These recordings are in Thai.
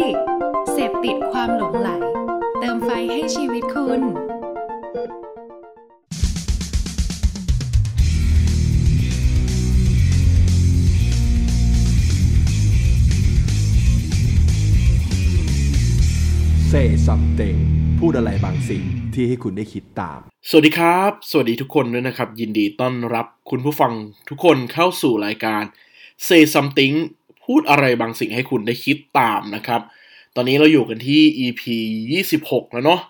ดิกเสพติดความหลงไหล เติมไฟให้ชีวิตคุณ Say something พูดอะไรบางสิ่งที่ให้คุณได้คิดตาม สวัสดีครับ สวัสดีทุกคนด้วยนะครับ ยินดีต้อนรับคุณผู้ฟังทุกคนเข้าสู่รายการ Say Something พูดอะไรบางสิ่งให้คุณได้คิดตามนะครับ ตอนนี้เราอยู่กันที่ EP 26 แล้วเนาะ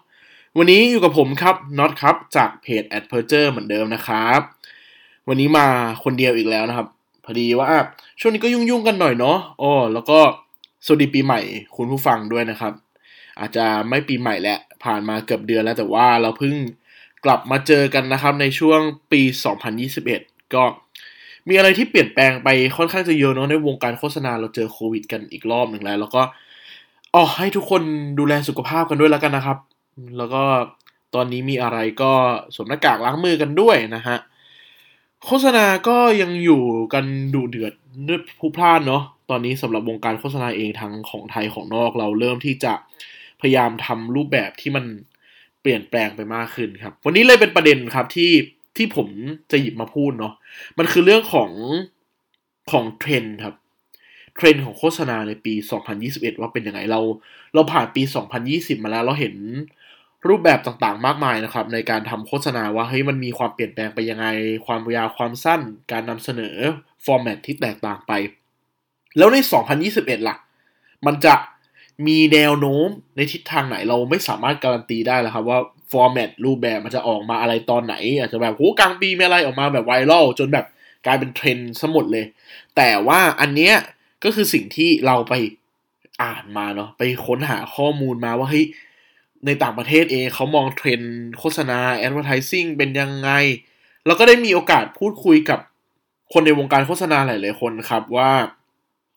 วันนี้อยู่กับผมครับน็อตครับจากเพจ a d p e r t u r เหมือนเดิมนะครับ วันนี้มาคนเดียวอีกแล้วนะครับ พอดีว่าช่วงนี้ก็ยุ่งๆกันหน่อยเนาะอ๋อแล้วก็สวัสดีปีใหม่คุณผู้ฟังด้วยนะครับ อาจจะไม่ปีใหม่แล้วผ่านมาเกือบเดือนแล้วแต่ว่าเราเพิ่งกลับมาเจอกันนะครับในช่วงปี 2021 ก็ มีอะไรที่เปลี่ยนแปลงไปค่อนข้างจะเยอะเนาะในวงการโฆษณาเราเจอโควิดกันอีกรอบหนึ่งแล้ว แล้วก็อ๋อให้ทุกคนดูแลสุขภาพกันด้วยแล้วกันนะครับ แล้วก็ตอนนี้มีอะไรก็สวมหน้ากากล้างมือกันด้วยนะฮะโฆษณาก็ยังอยู่กันดูเดือดด้วยผู้พลาดเนาะตอนนี้สำหรับวงการโฆษณาเองทั้งของไทยของนอกเราเริ่มที่จะพยายามทำรูปแบบที่มันเปลี่ยนแปลงไปมากขึ้นครับ วันนี้เลยเป็นประเด็นครับที่ ที่ผมจะหยิบมาพูดเนาะมันคือเรื่องของของเทรนด์ครับเทรนด์ของโฆษณาในปี 2021 ว่าเป็นยังไงเรา เราผ่านปี 2020 มาแล้วเราเห็นรูปแบบต่างๆ มากมายนะครับ ในการทำโฆษณาว่าเฮ้ยมันมีความเปลี่ยนแปลงไปยังไง ความยาวความสั้น การนำเสนอ format ที่แตกต่างไป แล้วใน 2021 ล่ะ มันจะมีแนวโน้มในทิศทางไหนเราไม่สามารถการันตีได้แล้วครับว่า format รูปแบบมันจะออกมาอะไรตอนไหน อาจจะแบบโหกลางปีมีอะไรออกมาแบบไวรัลจนแบบกลายเป็นเทรนด์สุดเลย แต่ว่าอันเนี้ยก็คือสิ่งที่เราไปอ่านมาเนาะไปค้นหาข้อมูลมาว่าเฮ้ยในต่างประเทศเองเขามองเทรนด์โฆษณา advertising เป็นยังไงเราก็ได้มีโอกาสพูดคุยกับคนในวงการโฆษณาหลาย ๆ คนครับว่า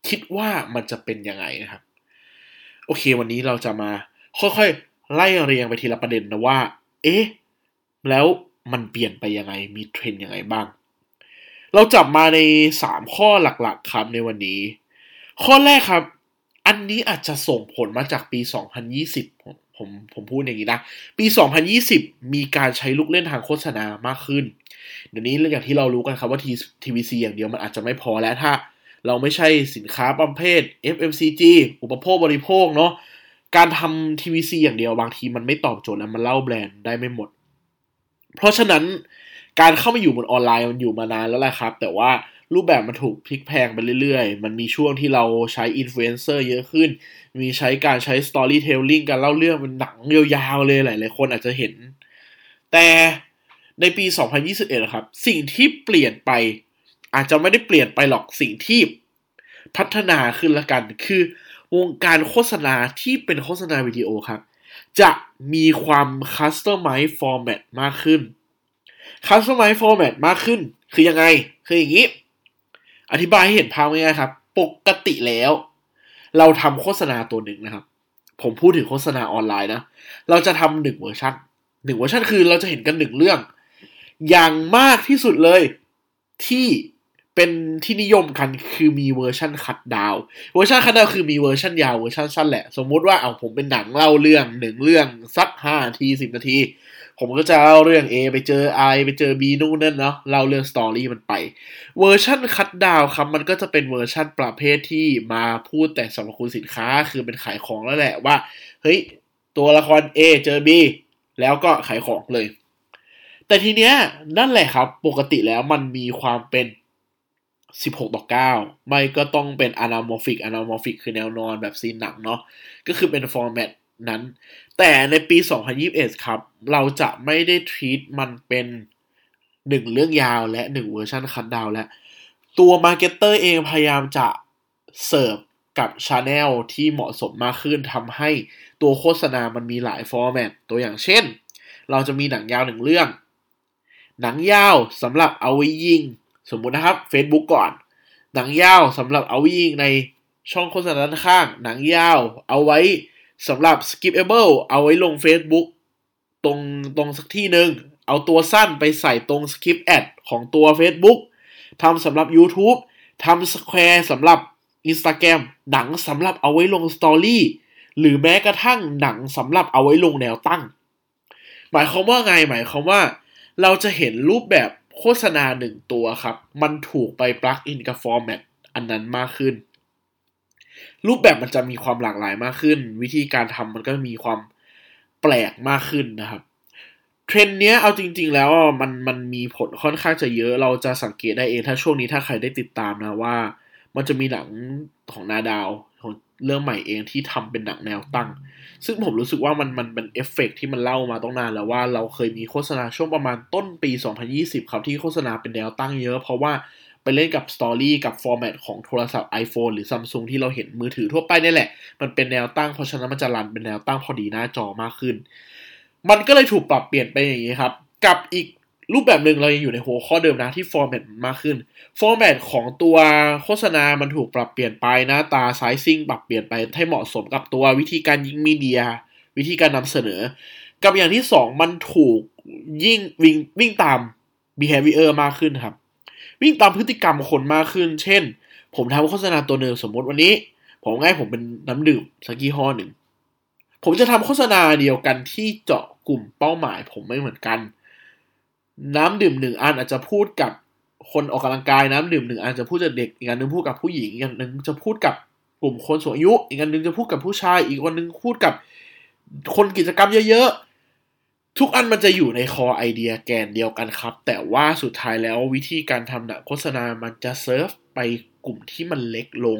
คิดว่ามันจะเป็นยังไงนะครับ โอเค วันนี้เราจะมาค่อย ๆ ไล่เรียงไปทีละประเด็นนะว่า เอ๊ะ แล้วมันเปลี่ยนไปยังไง มีเทรนยังไงบ้าง เราจับมาในสามข้อหลักๆครับในวันนี้ ข้อแรกครับ อันนี้อาจจะส่งผลมาจากปี 2020 ผมผมผมพูดอย่างนี้นะ ปี 2020 มีการใช้ลูกเล่นทางโฆษณามากขึ้น เดี๋ยวนี้อย่างที่เรารู้กันครับว่า TVC อย่างเดียวมันอาจจะไม่พอแล้วถ้าเราไม่ใช่สินค้าประเภท FMCG อุปโภคบริโภคเนาะ การทำ TVC อย่างเดียวบางทีมันไม่ตอบโจทย์และมันเล่าแบรนด์ได้ไม่หมด เพราะฉะนั้นการเข้ามาอยู่บนออนไลน์มันอยู่มานานแล้วแหละครับ แต่ว่ารูปแบบมันถูกพลิกแพลงไปเรื่อยๆ มันมีช่วงที่เราใช้อินฟลูเอนเซอร์เยอะขึ้น มีใช้การใช้ storytelling การเล่าเรื่องเป็นหนังยาวๆเลยหลายๆคนอาจจะเห็น แต่ในปี 2021ครับ สิ่งที่เปลี่ยนไป อาจจะไม่ได้เปลี่ยนไปหรอกสิ่งที่พัฒนาขึ้นละกัน คือ วงการโฆษณาที่เป็นโฆษณาวิดีโอครับ จะมีความ customize format มากขึ้น customize format มากขึ้น คือยังไง คืออย่างนี้ อธิบายให้เห็นภาพง่ายๆครับ ปกติแล้ว เราทำโฆษณาตัวหนึ่งนะครับ ผมพูดถึงโฆษณาออนไลน์นะ เราจะทำหนึ่งเวอร์ชันหนึ่งเวอร์ชันคือเราจะเห็นกันหนึ่งเรื่อง อย่างมากที่สุดเลยที่ เป็นที่นิยมกันคือมีเวอร์ชัน cut down เวอร์ชัน cut down คือมีเวอร์ชันยาวเวอร์ชันสั้นแหละ สมมุติว่าเอาผมเป็นหนังเล่าเรื่องหนึ่งเรื่องสักห้านาทีสิบนาที ผมก็จะเล่าเรื่อง A ไปเจอ I ไปเจอ B นู่นนั่นเนาะเล่าเรื่อง story มันไป เวอร์ชัน cut down ครับมันก็จะเป็นเวอร์ชันประเภทที่มาพูดแต่สรรพคุณสินค้าคือเป็นขายของแล้วแหละว่าเฮ้ยตัวละคร A เจอ B แล้วก็ขายของเลย แต่ทีเนี้ยนั่นแหละครับปกติแล้วมันมีความเป็น 16 ต่อ 9 ไม่ก็ต้องเป็น anamorphic anamorphic คือแนวนอนแบบ scene หนังเนาะก็คือเป็น format นั้น แต่ในปี 2021 ครับ เราจะไม่ได้ treat มันเป็นหนึ่งเรื่องยาวและหนึ่งเวอร์ชัน cut down และ ตัว marketer เองพยายามจะเสิร์ฟกับ channel ที่เหมาะสมมากขึ้นทำให้ตัวโฆษณามันมีหลาย format ตัวอย่างเช่น เราจะมีหนังยาวหนึ่งเรื่อง หนังยาวสำหรับเอาไว้ยิง สมมุตินะครับ Facebook ก่อน หนังยาวสำหรับเอาไว้ยิงในช่องโฆษณาด้านข้าง หนังยาวเอาไว้สำหรับ skippable เอาไว้ลง Facebook ตรงตรงสักที่หนึ่งเอาตัวสั้นไปใส่ตรง skip ad ของตัว Facebook ทำสำหรับ YouTube ทำ Square สำหรับ Instagram หนังสำหรับเอาไว้ลงสตอรี่หรือแม้กระทั่งหนังสำหรับเอาไว้ลงแนวตั้ง หมายความว่าไงหมายความว่า เราจะเห็นรูปแบบ โฆษณาหนึ่งตัวครับ มันถูกไปปลักอินกับฟอร์แมตอันนั้นมากขึ้น รูปแบบมันจะมีความหลากหลายมากขึ้น วิธีการทำมันก็มีความแปลกมากขึ้นนะครับ เทรนด์เนี้ยเอาจริง ๆ แล้วมันมันมีผลค่อนข้างจะเยอะเราจะสังเกตได้เองถ้าช่วงนี้ถ้าใครได้ติดตามนะว่า มันจะมีหนังของนาดาวของ เรื่องใหม่เองที่ทำเป็นหนังแนวตั้ง ซึ่งผมรู้สึกว่ามันมันเป็นเอฟเฟกที่มันเล่ามาต้องนานแล้วว่าเราเคยมีโฆษณาช่วงประมาณต้นปี 2020 ครับที่โฆษณาเป็นแนวตั้งเยอะ เพราะว่าไปเล่นกับ story กับ format ของโทรศัพท์ iPhone หรือ Samsung ที่เราเห็นมือถือทั่วไปนี่แหละ มันเป็นแนวตั้งเพราะฉะนั้นมันจะรันเป็นแนวตั้งพอดีหน้าจอมากขึ้น มันก็เลยถูกปรับเปลี่ยนไปอย่างนี้ครับ กับอีก รูปแบบหนึ่งเรายังอยู่ในหัวข้อเดิมนะที่ฟอร์แมตมากขึ้น ฟอร์แมตของตัวโฆษณามันถูกปรับเปลี่ยนไปหน้าตาไซซิ่งปรับเปลี่ยนไปให้เหมาะสมกับตัววิธีการยิงมีเดีย วิธีการนำเสนอ กับอย่างที่สองมันถูกยิ่งวิ่งวิ่งตาม behavior มากขึ้นครับ วิ่งตามพฤติกรรมคนมากขึ้น เช่น ผมทำโฆษณาตัวหนึ่งสมมติวันนี้ ผมง่ายผมเป็นน้ำดื่มสักยี่ห้อหนึ่ง ผมจะทำโฆษณาเดียวกันที่เจาะกลุ่มเป้าหมาย ผมไม่เหมือนกัน น้ำดื่มหนึ่งอันอาจจะพูดกับคนออกกำลังกายน้ำดื่มหนึ่งอันจะพูดกับเด็กอีกอันหนึงพูดกับผู้หญิงอีกอันหนึงจะพูดกับกลุ่มคนสูงอายุ อีกอันหนึงจะพูดกับผู้ชาย อีกวันหนึงพูดกับคนกิจกรรมเยอะๆ ทุกอันมันจะอยู่ในคอไอเดียแกนเดียวกันครับ แต่ว่าสุดท้ายแล้ววิธีการทำหนังโฆษณามันจะเซิร์ฟไปกลุ่มที่มันเล็กลง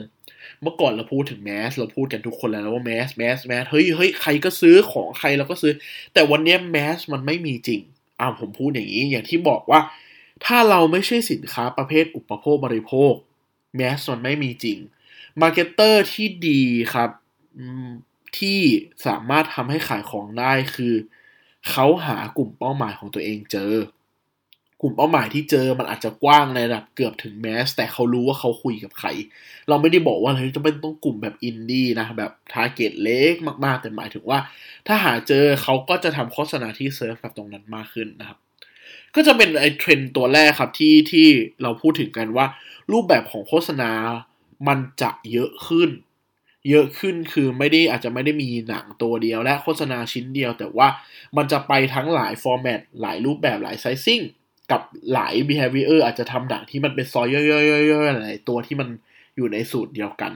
เมื่อก่อนเราพูดถึง mass เราพูดกันทุกคนแล้วว่า mass mass mass เฮ้ยเฮ้ยใครก็ซื้อของใครเราก็ซื้อ แต่วันนี้ mass มันไม่มีจริง อ่าผมพูดอย่างนี้ อย่างที่บอกว่า ถ้าเราไม่ใช่สินค้าประเภทอุปโภคบริโภค mass มันไม่มีจริง marketer ที่ดีครับที่สามารถทำให้ขายของได้คือ เขาหากลุ่มเป้าหมายของตัวเองเจอ กลุ่มเป้าหมายที่เจอมันอาจจะกว้างในระดับเกือบถึง mass แต่เขารู้ว่าเขาคุยกับใคร เราไม่ได้บอกว่าเฮ้ยจะเป็นต้องกลุ่มแบบอินดี้นะ แบบ target เล็กมากๆ แต่หมายถึงว่า ถ้าหาเจอเขาก็จะทำโฆษณาที่เซิร์ฟกับตรงนั้นมากขึ้นนะครับ ก็จะเป็นไอ้เทรนด์ตัวแรกครับที่ที่เราพูดถึงกันว่า รูปแบบของโฆษณามันจะเยอะขึ้น เยอะขึ้นคือไม่ได้อาจจะไม่ได้มีหนังตัวเดียวและโฆษณาชิ้นเดียว แต่ว่ามันจะไปทั้งหลาย format หลายรูปแบบหลาย sizing กับหลาย behavior อาจจะทำหนังที่มันเป็นซอยย่อยๆๆหลายตัวที่มันอยู่ในสูตรเดียวกัน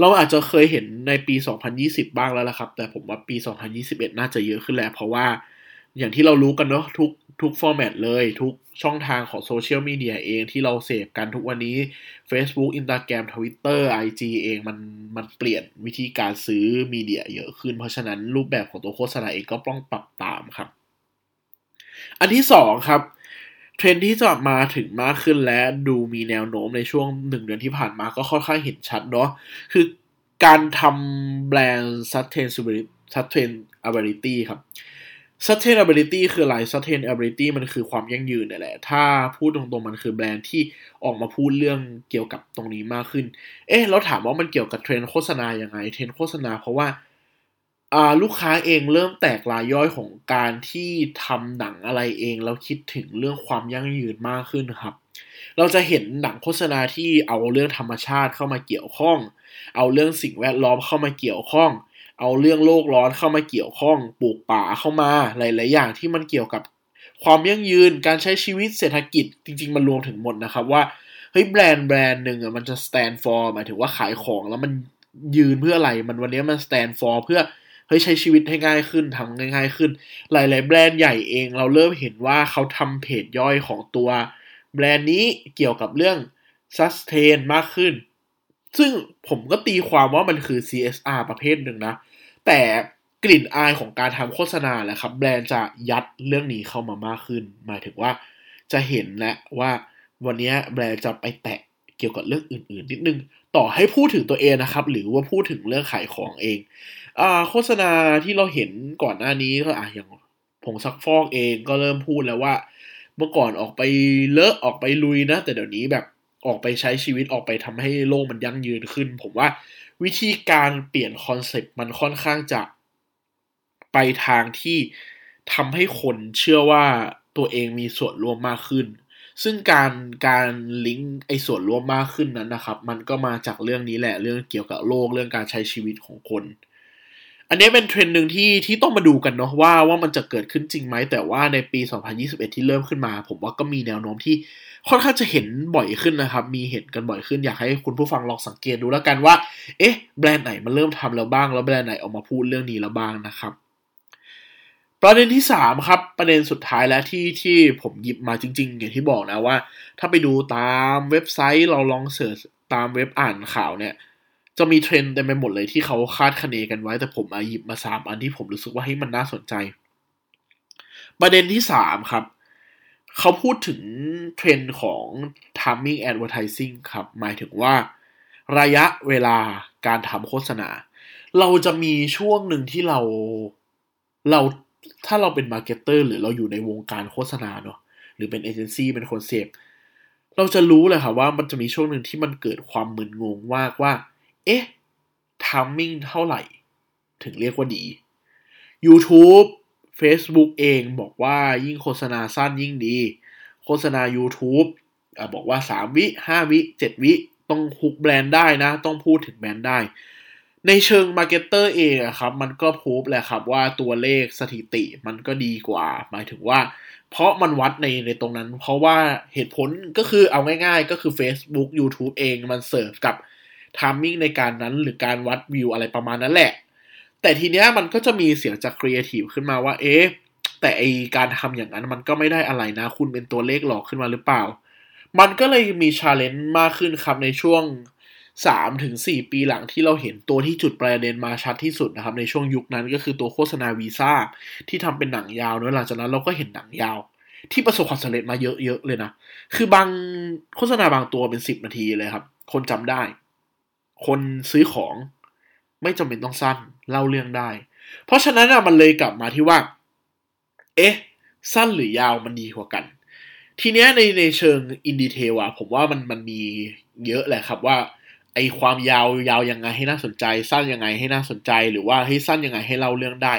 เราอาจจะเคยเห็นในปี 2020 บ้างแล้วละครับ แต่ผมว่าปี 2021 น่าจะเยอะขึ้นแล้ว เพราะว่าอย่างที่เรารู้กันเนาะทุกทุก format เลยทุกช่องทางของโซเชียลมีเดียเองที่เราเสพกันทุกวันนี้ Facebook Instagram Twitter IG เองมันมันเปลี่ยนวิธีการซื้อมีเดียเยอะขึ้น เพราะฉะนั้นรูปแบบของตัวโฆษณาเองก็ต้องปรับตามครับ อันที่สองครับ เทรนที่จะมาถึงมากขึ้นและดูมีแนวโน้มในช่วงหนึ่งเดือนที่ผ่านมาก็ค่อนข้างเห็นชัดเนาะคือการทำแบรนด์ sustainability sustainability ครับ sustainability คืออะไร sustainability มันคือความยั่งยืนนี่แหละ ถ้าพูดตรงๆ มันคือแบรนด์ที่ออกมาพูดเรื่องเกี่ยวกับตรงนี้มากขึ้น เอ๊ะเราถามว่ามันเกี่ยวกับเทรนโฆษณายังไง เทรนโฆษณาเพราะว่า ลูกค้าเองเริ่มแตกรายย่อยของการที่ทำหนังอะไรเองแล้วคิดถึงเรื่องความยั่งยืนมากขึ้นครับ เราจะเห็นหนังโฆษณาที่เอาเรื่องธรรมชาติเข้ามาเกี่ยวข้อง เอาเรื่องสิ่งแวดล้อมเข้ามาเกี่ยวข้อง เอาเรื่องโลกร้อนเข้ามาเกี่ยวข้อง ปลูกป่าเข้ามาหลาย ๆ อย่างที่มันเกี่ยวกับความยั่งยืนการใช้ชีวิตเศรษฐกิจจริง ๆ มันรวมถึงหมดนะครับว่าเฮ้ยแบรนด์แบรนด์หนึ่งอะมันจะ stand for หมายถึงว่าขายของแล้วมันยืนเพื่ออะไรมันวันนี้มัน stand for เพื่อ เฮ้ยใช้ชีวิตให้ง่ายขึ้นทำง่ายๆขึ้น หลาย ๆ แบรนด์ใหญ่เองเราเริ่มเห็นว่าเขาทำเพจย่อยของตัวแบรนด์นี้เกี่ยวกับเรื่อง sustain มากขึ้น ซึ่งผมก็ตีความว่ามันคือ CSR ประเภทหนึ่งนะ แต่กลิ่นอายของการทำโฆษณาแหละครับ แบรนด์จะยัดเรื่องนี้เข้ามามากขึ้น หมายถึงว่าจะเห็นแล้วว่าวันนี้แบรนด์จะไปแตะ เกี่ยวกับเรื่องอื่นๆ นิดนึง ต่อให้พูดถึงตัวเองนะครับ หรือว่าพูดถึงเรื่องขายของเองอ่าโฆษณาที่เราเห็นก่อนหน้านี้ก็อะอย่างผงซักฟอกเองก็เริ่มพูดแล้วว่า เมื่อก่อนออกไปเลอะออกไปลุยนะ แต่เดี๋ยวนี้แบบออกไปใช้ชีวิตออกไปทำให้โลกมันยั่งยืนขึ้น ผมว่าวิธีการเปลี่ยนคอนเซ็ปต์มันค่อนข้างจะไปทางที่ทำให้คนเชื่อว่าตัวเองมีส่วนร่วมมากขึ้น ซึ่งการการลิงก์ไอ้ส่วนร่วมมากขึ้นนั้นนะครับ มันก็มาจากเรื่องนี้แหละเรื่องเกี่ยวกับโลกเรื่องการใช้ชีวิตของคน อันนี้เป็นเทรนด์หนึ่งที่ที่ต้องมาดูกันเนาะว่าว่ามันจะเกิดขึ้นจริงไหม แต่ว่าในปี 2021 ที่เริ่มขึ้นมา ผมว่าก็มีแนวโน้มที่ค่อนข้างจะเห็นบ่อยขึ้นนะครับ มีเห็นกันบ่อยขึ้นอยากให้คุณผู้ฟังลองสังเกตดูแล้วกันว่า เอ๊ะ แบรนด์ไหนมันเริ่มทำแล้วบ้าง แล้วแบรนด์ไหนออกมาพูดเรื่องนี้แล้วบ้างนะครับ ประเด็นที่สามครับ ประเด็นสุดท้ายแล้วที่ที่ผมหยิบมาจริง ๆ อย่างที่บอกนะว่า ถ้าไปดูตามเว็บไซต์เราลองเสิร์ชตามเว็บอ่านข่าวเนี่ย จะมีเทรนด์เต็มไปหมดเลยที่เขาคาดคะเนกันไว้ แต่ผมอาหยิบมาสามอันที่ผมรู้สึกว่าให้มันน่าสนใจ ประเด็นที่สามครับ เขาพูดถึงเทรนด์ของ timing advertising ครับ หมายถึงว่า ระยะเวลาการทำโฆษณา เราจะมีช่วงหนึ่งที่เราเรา ถ้าเราเป็น marketer หรือเราอยู่ในวงการโฆษณาเนาะหรือเป็นเอเจนซี่เป็นคนเสพเราจะรู้เลยครับว่ามันจะมีช่วงหนึ่งที่มันเกิดความมึนงงมากว่า เอ๊ะ timing เท่าไหร่ ถึงเรียกว่าดี YouTube Facebook เองบอกว่ายิ่งโฆษณาสั้นยิ่งดี โฆษณา YouTube อะบอกว่า 3 วิ 5 วิ 7 วิ ต้อง hook แบรนด์ได้นะ ต้องพูดถึงแบรนด์ได้ ในเชิง marketer เองอะครับ มันก็พูบแหละครับว่าตัวเลขสถิติมันก็ดีกว่า หมายถึงว่า เพราะมันวัดในในตรงนั้น เพราะว่าเหตุผลก็คือเอาง่ายๆ ก็คือ Facebook YouTube เองมันเสิร์ฟกับtiming ในการนั้นหรือการวัดวิวอะไรประมาณนั้นแหละ แต่ทีเนี้ยมันก็จะมีเสียงจากครีเอทีฟขึ้นมาว่า เอ๊ะ แต่ไอ้การทำอย่างนั้นมันก็ไม่ได้อะไรนะ คุณเป็นตัวเลขหลอกขึ้นมาหรือเปล่า มันก็เลยมี challenge มากขึ้นครับในช่วง สามถึงสี่ปีหลังที่เราเห็นตัวที่จุดประเด็นมาชัดที่สุดนะครับ ในช่วงยุคนั้นก็คือตัวโฆษณาวีซ่าที่ทำเป็นหนังยาวเนอะหลังจากนั้นเราก็เห็นหนังยาว ที่ประสบความสำเร็จมาเยอะๆเลยนะ คือบางโฆษณาบางตัวเป็นสิบนาทีเลยครับ คนจำได้ คนซื้อของไม่จำเป็นต้องสั้นเล่าเรื่องได้ เพราะฉะนั้นอะมันเลยกลับมาที่ว่า เอ๊ะ สั้นหรือยาวมันดีกว่ากัน ทีเนี้ยในในเชิงอินดีเทลอะผมว่ามันมันมีเยอะแหละครับว่า ไอความยาวยาวยังไงให้น่าสนใจ สั้นยังไงให้น่าสนใจ หรือว่าให้สั้นยังไงให้เล่าเรื่องได้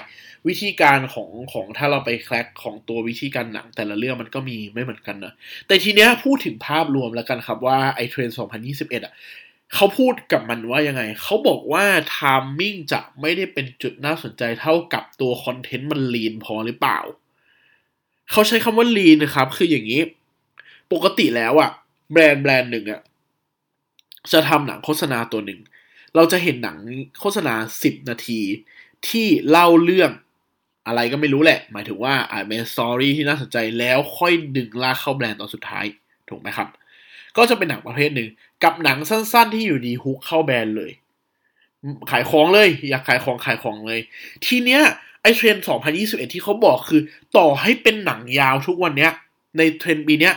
วิธีการของของถ้าเราไปแคลกของตัววิธีการหนังแต่ละเรื่องมันก็มีไม่เหมือนกันนะแต่ทีเนี้ยพูดถึงภาพรวมแล้วกันครับว่าไอ้เทรนด์2021อะเขาพูดกับมันว่ายังไง เขาบอกว่า timing จะไม่ได้เป็นจุดน่าสนใจเท่ากับตัว content มัน lean พอหรือเปล่า เขาใช้คำว่า lean นะครับ คืออย่างนี้ ปกติแล้วอะแบรนด์แบรนด์หนึ่งอะ จะทำหนังโฆษณาตัวหนึ่ง เราจะเห็นหนังโฆษณาสิบนาที ที่เล่าเรื่องอะไรก็ไม่รู้แหละ หมายถึงว่าอาจเป็น story ที่น่าสนใจแล้วค่อยดึงลากเข้าแบรนด์ตอนสุดท้าย ถูกไหมครับ ก็จะเป็นหนังประเภทหนึ่ง กับหนังสั้น ๆ ที่อยู่ดี hook เข้าแบรนด์เลย ขายของเลย อยากขายของขายของเลย ทีเนี้ยไอ้เทรนด์2021 ที่เขาบอกคือ ต่อให้เป็นหนังยาวทุกวันเนี้ย ในเทรนด์ปีเนี้ย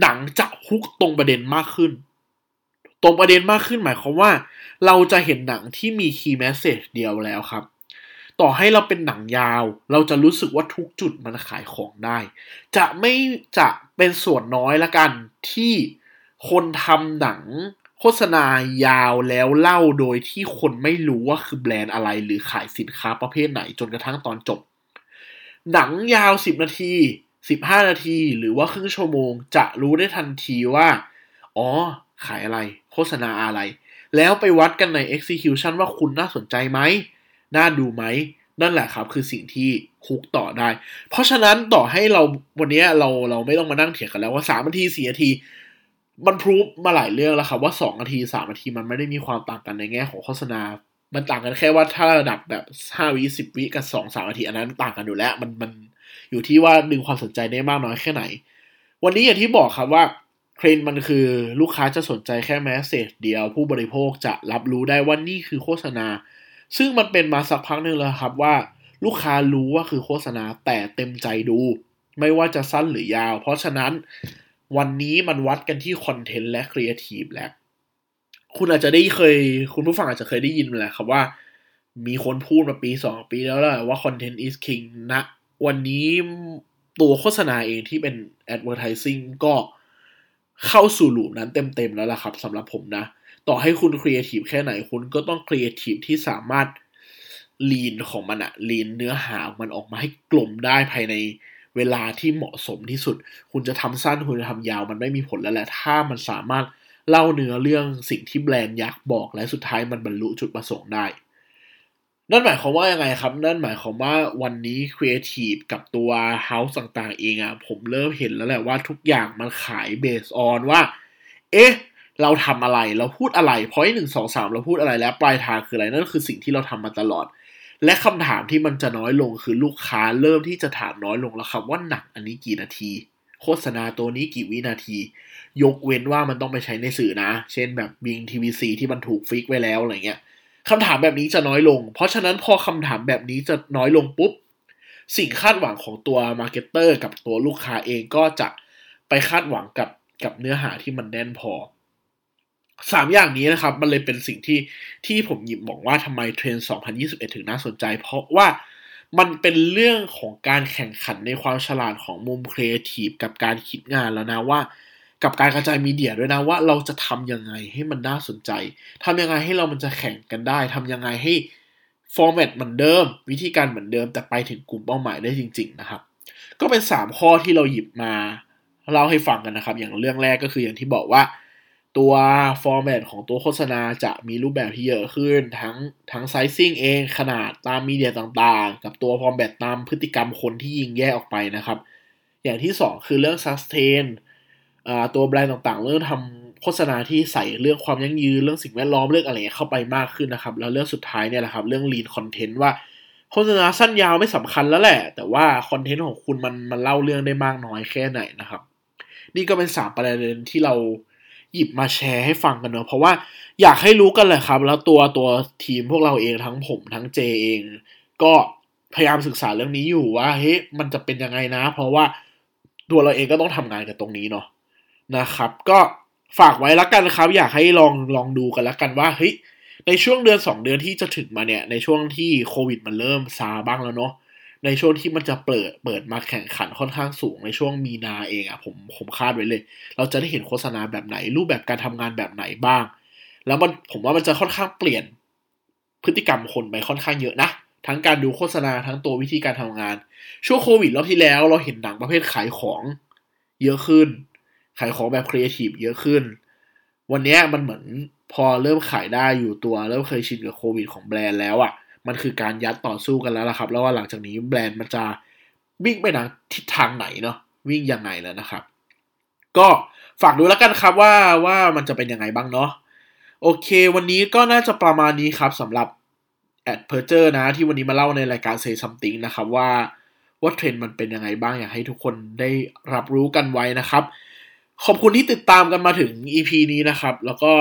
หนังจะ hook ตรงประเด็นมากขึ้น ตรงประเด็นมากขึ้นหมายความว่า เราจะเห็นหนังที่มี key message เดียวแล้วครับ ต่อให้เราเป็นหนังยาว เราจะรู้สึกว่าทุกจุดมันขายของได้ จะไม่จะเป็นส่วนน้อยละกันที่คนทำหนังโฆษณายาวแล้วเล่าโดยที่คนไม่รู้ว่าคือแบรนด์อะไรหรือขายสินค้าประเภทไหนจนกระทั่งตอนจบ หนังยาวสิบนาทีสิบห้านาที หรือว่าครึ่งชั่วโมง จะรู้ได้ทันทีว่า อ๋อ ขายอะไร โฆษณาอะไร แล้วไปวัดกันใน execution ว่าคุณน่าสนใจไหม น่าดูไหม นั่นแหละครับ คือสิ่งที่คุกต่อได้ เพราะฉะนั้นต่อให้เราวันนี้เราเราไม่ต้องมานั่งเถียงกันแล้วว่าสามนาทีสี่นาทีมันพรูฟมาหลายเรื่องแล้วครับว่าสองนาทีสามนาทีมันไม่ได้มีความต่างกันในแง่ของโฆษณา มันต่างกันแค่ว่าถ้าระดับแบบห้าวิสิบวิกับสองสามนาทีอันนั้นต่างกันอยู่แล้ว มันมันอยู่ที่ว่าดึงความสนใจได้มากน้อยแค่ไหน วันนี้อย่างที่บอกครับว่า เทรนด์มันคือลูกค้าจะสนใจแค่ message เดียว ผู้บริโภคจะรับรู้ได้ว่านี่คือโฆษณา ซึ่งมันเป็นมาสักพักหนึ่งแล้วครับว่า ลูกค้ารู้ว่าคือโฆษณาแต่เต็มใจดู ไม่ว่าจะสั้นหรือยาว เพราะฉะนั้นวันนี้มันวัดกันที่ content และครีเอทีฟแล้ว คุณอาจจะได้เคย คุณผู้ฟังอาจจะเคยได้ยินแหละครับว่า มีคนพูดมาปีสองปีแล้วแหละว่า content is king นะ วันนี้ตัวโฆษณาเองที่เป็น advertising ก็ เข้าสู่ loop นั้นเต็มๆแล้วล่ะครับสำหรับผมนะ ต่อให้คุณครีเอทีฟแค่ไหนคุณก็ต้องครีเอทีฟที่สามารถ lean ของมันอะ lean เนื้อหามันออกมาให้กลมได้ภายในเวลาที่เหมาะสมที่สุด คุณจะทำสั้นคุณจะทำยาวมันไม่มีผลแล้วแหละ ถ้ามันสามารถเล่าเนื้อเรื่องสิ่งที่แบรนด์อยากบอกและสุดท้ายมันบรรลุจุดประสงค์ได้ นั่นหมายความว่ายังไงครับ นั่นหมายความว่าวันนี้ครีเอทีฟกับตัว house ต่างๆ เองอะผมเริ่มเห็นแล้วแหละว่าทุกอย่างมันขาย based on ว่า เอ๊ะ เราทำอะไรเราพูดอะไรพอยหนึ่งสองสามเราพูดอะไรแล้วปลายทางคืออะไร นั่นคือสิ่งที่เราทำมาตลอด และคำถามที่มันจะน้อยลงคือลูกค้าเริ่มที่จะถามน้อยลงแล้วครับว่าหนังอันนี้กี่นาที โฆษณาตัวนี้กี่วินาที ยกเว้นว่ามันต้องไปใช้ในสื่อนะ เช่นแบบ being TVC ที่มันถูก fix ไว้แล้วอะไรเงี้ย คำถามแบบนี้จะน้อยลง เพราะฉะนั้นพอคำถามแบบนี้จะน้อยลงปุ๊บ สิ่งคาดหวังของตัว marketer กับตัวลูกค้าเองก็จะไปคาดหวังกับกับเนื้อหาที่มันแน่นพอสามอย่างนี้นะครับ มันเลยเป็นสิ่งที่ที่ผมหยิบบอกว่าทำไมเทรนด์2021 ถึงน่าสนใจ เพราะว่ามันเป็นเรื่องของการแข่งขันในความฉลาดของมุมครีเอทีฟกับการคิดงานแล้วนะว่า กับการกระจาย media ด้วยนะว่าเราจะทำยังไงให้มันน่าสนใจทำยังไงให้เรามันจะแข่งกันได้ทำยังไงให้ format เหมือนเดิม วิธีการเหมือนเดิม แต่ไปถึงกลุ่มเป้าหมายได้จริง ๆ นะครับ ก็เป็น 3 ข้อที่เราหยิบมาเล่าให้ฟังกันนะครับ อย่างเรื่องแรกก็คืออย่างที่บอกว่า ตัว format ของตัวโฆษณาจะมีรูปแบบที่เยอะขึ้น ทั้งทั้ง sizing เองขนาดตาม media ต่างๆ กับตัว format ตามพฤติกรรมคนที่ยิงแยกออกไปนะครับ อย่างที่ 2 คือเรื่อง sustain ตัวแบรนด์ต่างๆ เริ่มทำโฆษณาที่ใส่เรื่องความยั่งยืนเรื่องสิ่งแวดล้อมเรื่องอะไรเข้าไปมากขึ้นนะครับ แล้วเรื่องสุดท้ายเนี่ยแหละครับเรื่อง lean content ว่าโฆษณาสั้นยาวไม่สำคัญแล้วแหละ แต่ว่าคอนเทนต์ของคุณมันมันเล่าเรื่องได้มากน้อยแค่ไหนนะครับ นี่ก็เป็นสามประเด็นที่เราหยิบมาแชร์ให้ฟังกันเนอะเพราะว่าอยากให้รู้กันเลยครับ แล้วตัวตัวทีมพวกเราเองทั้งผมทั้งเจเอง ก็พยายามศึกษาเรื่องนี้อยู่ว่าเฮ้ยมันจะเป็นยังไงนะ เพราะว่าตัวเราเองก็ต้องทำงานกับตรงนี้เนาะ นะครับ ก็ฝากไว้ล้วกันครับ อยากให้ลองลองดูกันล้วกันว่าเฮ้ยในช่วงเดือนสองเดือนที่จะถึงมาเนี่ยในช่วงที่โควิดมันเริ่มซาบ้างแล้วเนาะในช่วงที่มันจะเปิดเปิดมาแข่งขันค่อนข้างสูงในช่วงมีนาเองอะ่ะผมผมคาดไว้เลย เราจะได้เห็นโฆษณาแบบไหน รูปแบบการทำงานแบบไหนบ้าง แล้วมันผมว่ามันจะค่อนข้างเปลี่ยนพฤติกรรมคนไปค่อนข้างเยอะนะทั้งการดูโฆษณาทั้งตัววิธีการทำงาน ช่วงโควิดรอบที่แล้ว เราเห็นหนังประเภทขายของเยอะขึ้น ขายของแบบครีเอทีฟเยอะขึ้น วันนี้มันเหมือนพอเริ่มขายได้อยู่ตัวเริ่มเคยชินกับโควิดของแบรนด์แล้วอะ่ะ มันคือการยัดต่อสู้กันแล้วล่ะครับ แล้วว่าหลังจากนี้แบรนด์มันจะวิ่งไปทางทิศทางไหนเนาะวิ่งยังไงแล้วนะครับ ก็ฝากดูแล้วกันครับว่าว่ามันจะเป็นยังไงบ้างเนาะโอเค วันนี้ก็น่าจะประมาณนี้ครับสำหรับแอดเพอร์เจอร์นะ ที่วันนี้มาเล่าในรายการ Say Something นะครับว่าว่าเทรนด์มันเป็นยังไงบ้างอยากให้ทุกคนได้รับรู้กันไว้นะครับ ขอบคุณที่ติดตามกันมาถึง EP นี้นะครับ แล้วก็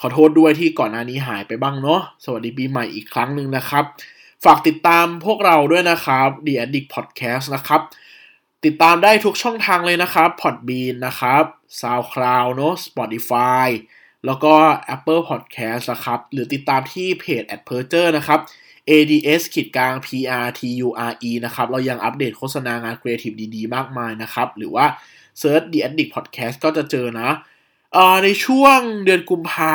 ขอโทษด้วยที่ก่อนหน้านี้หายไปบ้างเนาะสวัสดีปีใหม่อีกครั้งหนึ่งนะครับ ฝากติดตามพวกเราด้วยนะครับ The Addict Podcast นะครับ ติดตามได้ทุกช่องทางเลยนะครับ Podbean นะครับ SoundCloud เนาะ Spotify แล้วก็ Apple Podcast นะครับ หรือติดตามที่เพจ a d p e r t u r e นะครับ ads ขีดกลาง prture นะครับ เรายังอัปเดตโฆษณางานครีเอทีฟดีๆ มากมายนะครับ หรือว่า Search The Addict Podcast ก็จะเจอนะในช่วงเดือนกุมภา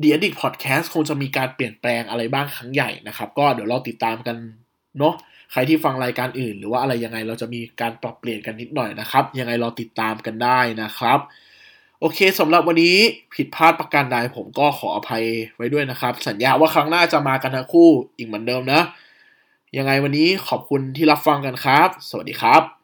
The Addict Podcast คงจะมีการเปลี่ยนแปลงอะไรบ้างครั้งใหญ่นะครับ ก็เดี๋ยวเราติดตามกันเนาะใครที่ฟังรายการอื่น หรือว่าอะไรยังไงเราจะมีการปรับเปลี่ยนกันนิดหน่อยนะครับ ยังไงเราติดตามกันได้นะครับ โอเคสำหรับวันนี้ผิดพลาดประการใดผมก็ขออภัยไว้ด้วยนะครับ สัญญาว่าครั้งหน้าจะมากันทั้งคู่อีกเหมือนเดิมนะ ยังไงวันนี้ขอบคุณที่รับฟังกันครับ สวัสดีครับ